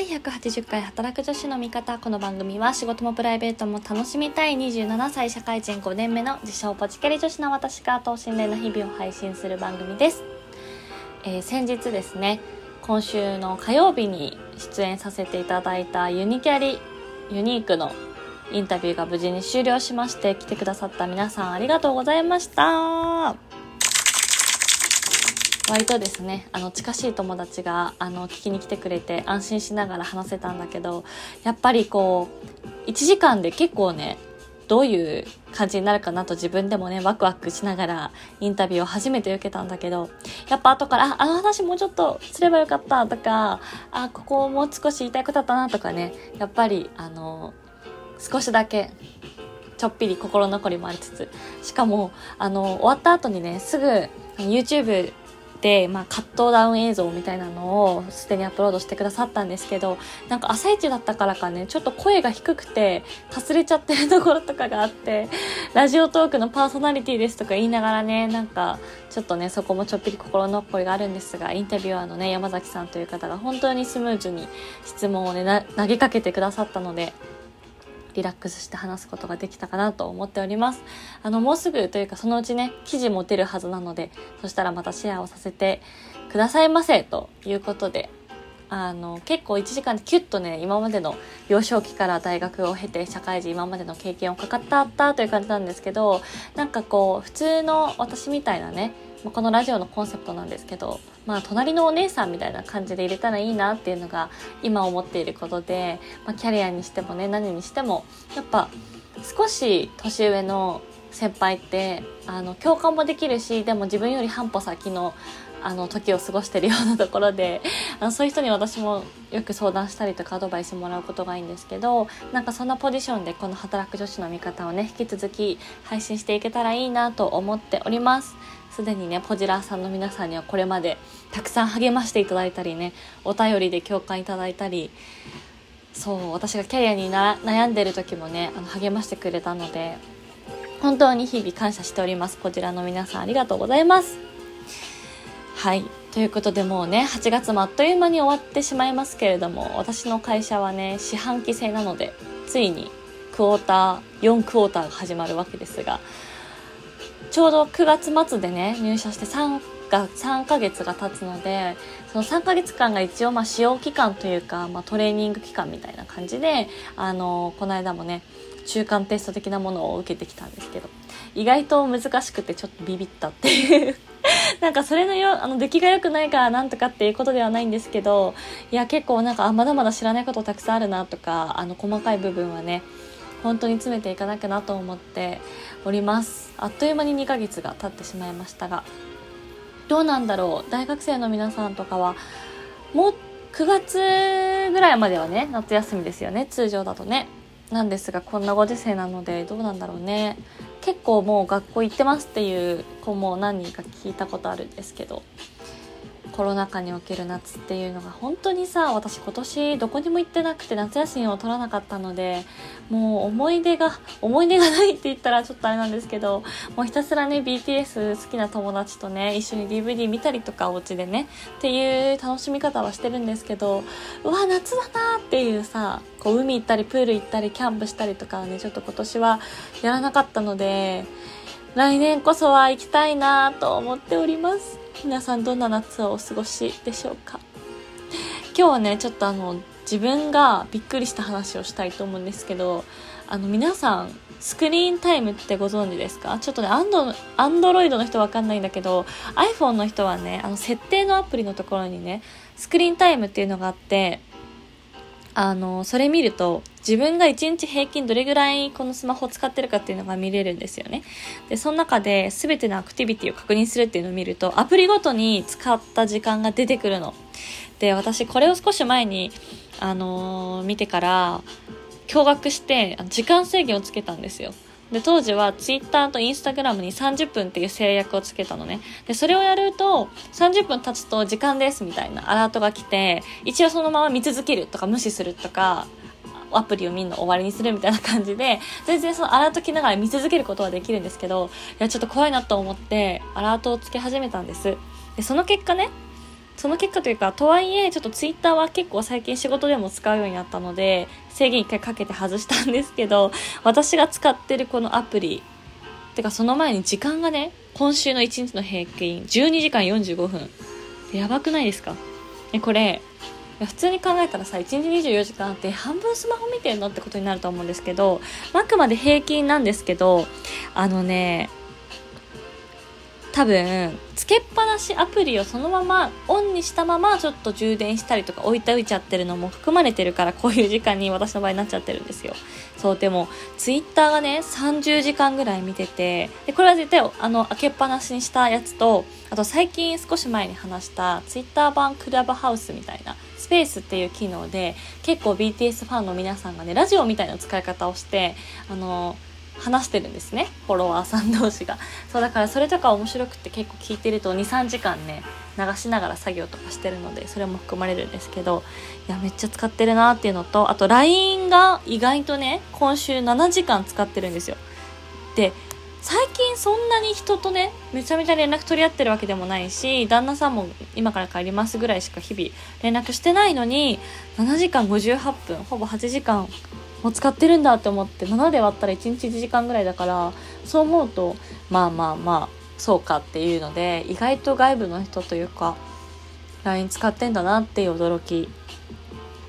第180回働く女子の味方。この番組は仕事もプライベートも楽しみたい27歳社会人5年目の自称ポチキャリ女子の私が等身大の日々を配信する番組です、えー、先日ですね今週の火曜日に出演させていただいたユニキャリユニークのインタビューが無事に終了しまして来てくださった皆さんありがとうございました。割とですねあの近しい友達があの聞きに来てくれて安心しながら話せたんだけどやっぱりこう1時間で結構ねどういう感じになるかなと自分でもねワクワクしながらインタビューを初めて受けたんだけどやっぱ後からああの話もうちょっとすればよかったとかあここもう少し言いたいことだったなとかねやっぱりあの少しだけちょっぴり心残りもありつつしかもあの終わった後にねすぐ YouTube、まあ、カットダウン映像みたいなのをすでにアップロードしてくださったんですけどなんか朝一だったからかねちょっと声が低くてかすれちゃってるところとかがあってラジオトークのパーソナリティですとか言いながらねなんかちょっとねそこもちょっぴり心残りがあるんですがインタビュアーのね山崎さんという方が本当にスムーズに質問をね投げかけてくださったのでリラックスして話すことができたかなと思っております。あの、もうすぐというかそのうちね、記事も出るはずなので、そしたらまたシェアをさせてくださいませということで、あの、結構1時間でキュッとね、今までの幼少期から大学を経て社会人今までの経験をかかったったという感じなんですけど、なんかこう、普通の私みたいなね、このラジオのコンセプトなんですけど、まあ、隣のお姉さんみたいな感じで入れたらいいなっていうのが今思っていることで、まあ、キャリアにしてもね何にしてもやっぱ少し年上の先輩ってあの共感もできるしでも自分より半歩先のあの時を過ごしてるようなところであのそういう人に私もよく相談したりとかアドバイスもらうことがいいんですけどなんかそんなポジションでこの働く女子の味方をね引き続き配信していけたらいいなと思っております。すでにねポジラーさんの皆さんにはこれまでたくさん励ましていただいたりねお便りで共感いただいたりそう私がキャリアに悩んでる時もねあの励ましてくれたので本当に日々感謝しておりますこちらの皆さんありがとうございます。はいということでもうね8月もあっという間に終わってしまいますけれども私の会社はね四半期制なのでついにクォーター4クォーターが始まるわけですがちょうど9月末でね入社して3が3ヶ月が経つのでその3ヶ月間が一応まあ使用期間というか、まあ、トレーニング期間みたいな感じであのこの間もね中間テスト的なものを受けてきたんですけど意外と難しくてちょっとビビったっていう。なんかそれのよあの出来が良くないからなんとかっていうことではないんですけどいや結構なんかあまだまだ知らないことたくさんあるなとかあの細かい部分はね本当に詰めていかなきゃなと思っております。あっという間に2ヶ月が経ってしまいましたがどうなんだろう。大学生の皆さんとかはもう9月ぐらいまではね夏休みですよね。通常だとね。なんですがこんなご時世なのでどうなんだろうね。結構もう学校行ってますっていう子も何人か聞いたことあるんですけど。コロナ禍における夏っていうのが本当にさ私今年どこにも行ってなくて夏休みを取らなかったのでもう思い出が思い出がないって言ったらちょっとあれなんですけどもうひたすらね BTS 好きな友達とね一緒に DVD 見たりとかお家でねっていう楽しみ方はしてるんですけどうわ夏だなっていうさこう海行ったりプール行ったりキャンプしたりとかねちょっと今年はやらなかったので来年こそは行きたいなと思っております。皆さんどんな夏をお過ごしでしょうか？今日はねちょっとあの自分がびっくりした話をしたいと思うんですけどあの皆さんスクリーンタイムってご存知ですか？ちょっとねアンドアンドロイドの人わかんないんだけど iPhone の人はねあの設定のアプリのところにねスクリーンタイムっていうのがあってあの、それ見ると、自分が1日平均どれぐらいこのスマホを使ってるかっていうのが見れるんですよね。で、その中で全てのアクティビティを確認するっていうのを見ると、アプリごとに使った時間が出てくるの。で、私これを少し前に、あのー、見てから、驚愕して、時間制限をつけたんですよ。で、当時は Twitter と Instagram に30分っていう制約をつけたのね。で、それをやると、30分経つと時間ですみたいなアラートが来て、一応そのまま見続けるとか無視するとか、アプリを見るの終わりにするみたいな感じで、全然そのアラート来ながら見続けることはできるんですけど、いや、ちょっと怖いなと思って、アラートをつけ始めたんです。で、その結果ね、その結果というかとはいえちょっとツイッターは結構最近仕事でも使うようになったので制限1回かけて外したんですけど私が使ってるこのアプリてかその前に時間がね今週の1日の平均12時間45分やばくないですか？えこれ普通に考えたらさ1日24時間あって半分スマホ見てんのってことになると思うんですけどあくまで平均なんですけどあのね多分つけっぱなしアプリをそのままオンにしたままちょっと充電したりとか置いておいちゃってるのも含まれてるからこういう時間に私の場合になっちゃってるんですよ。そうでもツイッターがね30時間ぐらい見ててでこれは絶対あの開けっぱなしにしたやつとあと最近少し前に話したツイッター版クラブハウスみたいなスペースっていう機能で結構 BTS ファンの皆さんがねラジオみたいな使い方をしてあの話してるんですね。フォロワーさん同士が。そうだからそれとか面白くて結構聞いてると23時間ね流しながら作業とかしてるのでそれも含まれるんですけどいやめっちゃ使ってるなっていうのとあと LINE が意外とね今週7時間使ってるんですよ。で最近そんなに人とねめちゃめちゃ連絡取り合ってるわけでもないし旦那さんも今から帰りますぐらいしか日々連絡してないのに7時間58分ほぼ8時間も使ってるんだって思って7で割ったら1日1時間ぐらいだからそう思うとまあまあまあそうかっていうので意外と外部の人というか LINE 使ってんだなっていう驚き。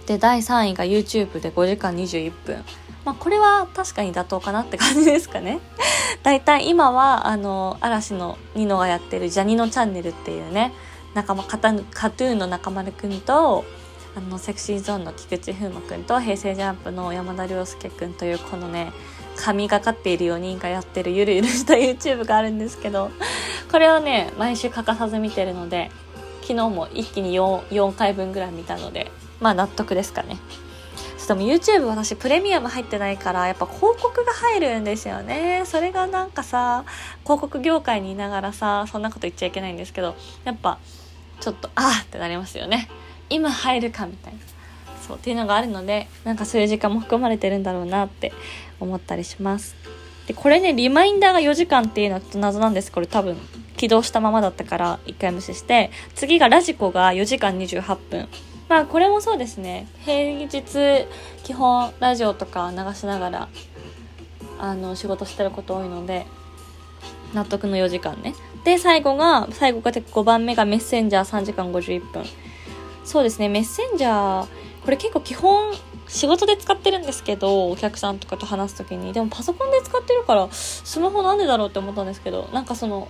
で第3位が YouTube で5時間21分。まあこれは確かに妥当かなって感じですかね。だいたい今はあの嵐のニノがやってるジャニのチャンネルっていうね仲間カタカトゥーンの中丸くんとあのセクシーゾーンの菊池風磨くんと平成ジャンプの山田涼介くんというこのね神がかっている4人がやってるゆるゆるした YouTube があるんですけどこれをね毎週欠かさず見てるので昨日も一気に 4, 4回分ぐらい見たのでまあ納得ですかね。でも YouTube 私プレミアム入ってないからやっぱ広告が入るんですよね。それがなんかさ広告業界にいながらさそんなこと言っちゃいけないんですけどやっぱちょっとああってなりますよね。今入るかみたいな。そうっていうのがあるのでなんかそういう時間も含まれてるんだろうなって思ったりします。でこれねリマインダーが4時間っていうのはちょっと謎なんです。これ多分起動したままだったから1回無視して。次がラジコが4時間28分。まあこれもそうですね。平日基本ラジオとか流しながらあの仕事してること多いので納得の4時間ね。で最後が最後が5番目がメッセンジャー3時間51分。そうですね、メッセンジャー、これ結構基本仕事で使ってるんですけど、お客さんとかと話す時に。でもパソコンで使ってるから、スマホなんでだろうって思ったんですけど、なんかその、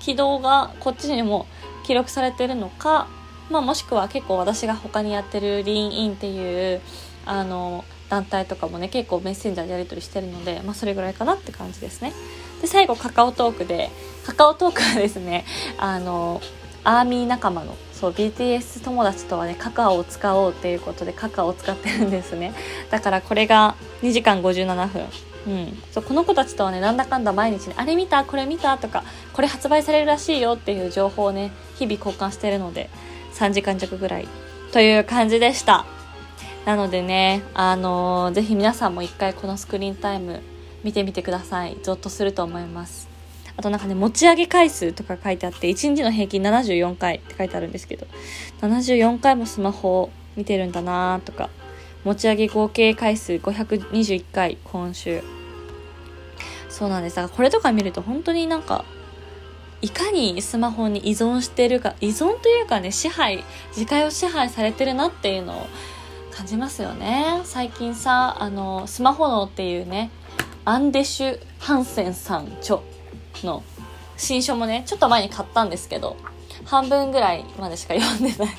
起動がこっちにも記録されてるのか、まあもしくは結構私が他にやってるリーンインっていう、あの、団体とかもね、結構メッセンジャーでやり取りしてるので、まあそれぐらいかなって感じですね。で、最後カカオトークで、カカオトークはですね、あの、アーミー仲間のそう BTS 友達とはねカカオを使おうっていうことでカカオを使ってるんですね。だからこれが2時間57分。うん、そうこの子たちとはねなんだかんだ毎日ねあれ見た？これ見た？とかこれ発売されるらしいよっていう情報をね日々交換してるので3時間弱ぐらいという感じでしたなのでねあのー、ぜひ皆さんも一回このスクリーンタイム見てみてくださいゾッとすると思いますあとなんかね、持ち上げ回数とか書いてあって、1日の平均74回って書いてあるんですけど、74回もスマホを見てるんだなとか、持ち上げ合計回数521回、今週。そうなんです。だからこれとか見ると本当になんか、いかにスマホに依存してるか、依存というかね、支配、時間を支配されてるなっていうのを感じますよね。最近さ、あの、スマホ脳っていうね、アンデシュ・ハンセンさん著の新書もね、ちょっと前に買ったんですけど、半分ぐらいまでしか読んでない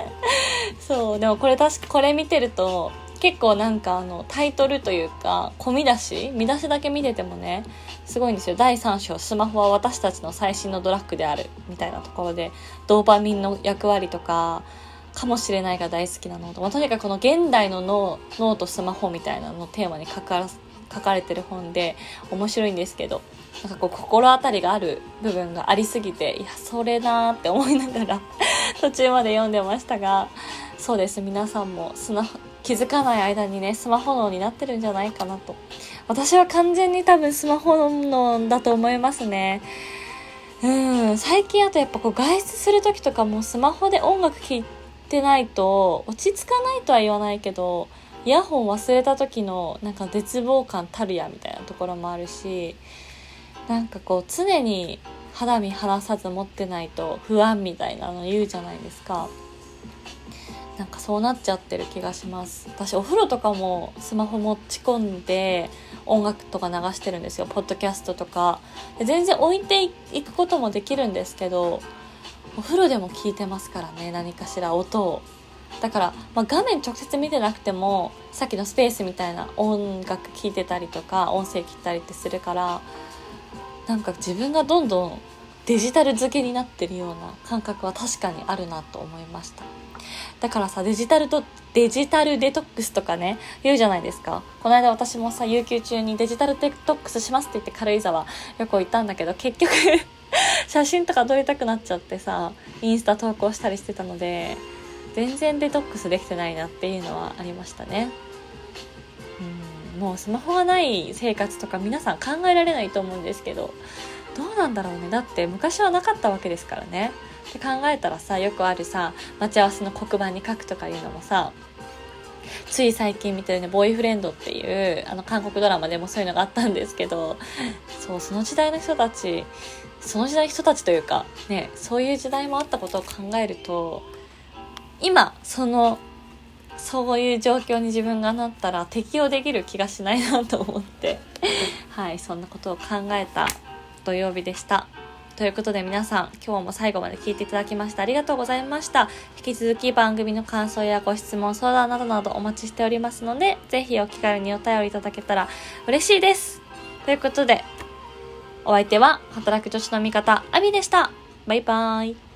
そう、でもこれ確か、これ見てると、結構なんかあの、タイトルというか、込み出し見出しだけ見ててもね、すごいんですよ。第3章、スマホは私たちの最新のドラッグである、みたいなところで、ドーパミンの役割とか、かもしれないが大好きなのと、まあ、とにかくこの現代の脳脳とスマホみたいなのをテーマに書か書かれてる本で面白いんですけどなんかこう心当たりがある部分がありすぎていやそれなーって思いながら 途中まで読んでましたがそうです皆さんもスマ気づかない間にねスマホ脳になってるんじゃないかなと私は完全に多分スマホ脳だと思いますね。うん最近あとやっぱこう外出する時とかもスマホで音楽聴いてないと落ち着かないとは言わないけどイヤホン忘れた時のなんか絶望感たるやみたいなところもあるしなんかこう常に肌身離さず持ってないと不安みたいなの言うじゃないですか。なんかそうなっちゃってる気がします。私お風呂とかもスマホ持ち込んで音楽とか流してるんですよ。ポッドキャストとか。全然置いていくこともできるんですけどお風呂でも聞いてますからね何かしら音を。だから、まあ、画面直接見てなくてもさっきのスペースみたいな音楽聴いてたりとか音声聞いたりってするからなんか自分がどんどんデジタル付けになってるような感覚は確かにあるなと思いました。だからさデジタルとデジタルデトックスとかね言うじゃないですか。この間私もさ有給中にデジタルデトックスしますって言って軽井沢旅行行ったんだけど結局 写真とか撮りたくなっちゃってさインスタ投稿したりしてたので全然デトックスできてないなっていうのはありましたね。うんもうスマホがない生活とか皆さん考えられないと思うんですけどどうなんだろうね。だって昔はなかったわけですからね。って考えたらさよくあるさ待ち合わせの黒板に書くとかいうのもさつい最近見てるね、ボーイフレンドっていう、あの、韓国ドラマでもそういうのがあったんですけど、そう、その時代の人たち、その時代の人たちというか、ね、そういう時代もあったことを考えると、今、その、そういう状況に自分がなったら適応できる気がしないなと思って、はい、そんなことを考えた土曜日でした。ということで皆さん、今日も最後まで聞いていただきましてありがとうございました。引き続き番組の感想やご質問、相談などなどお待ちしておりますので、ぜひお気軽にお便りいただけたら嬉しいです。ということで、お相手は働く女子の味方、アミでした。バイバーイ。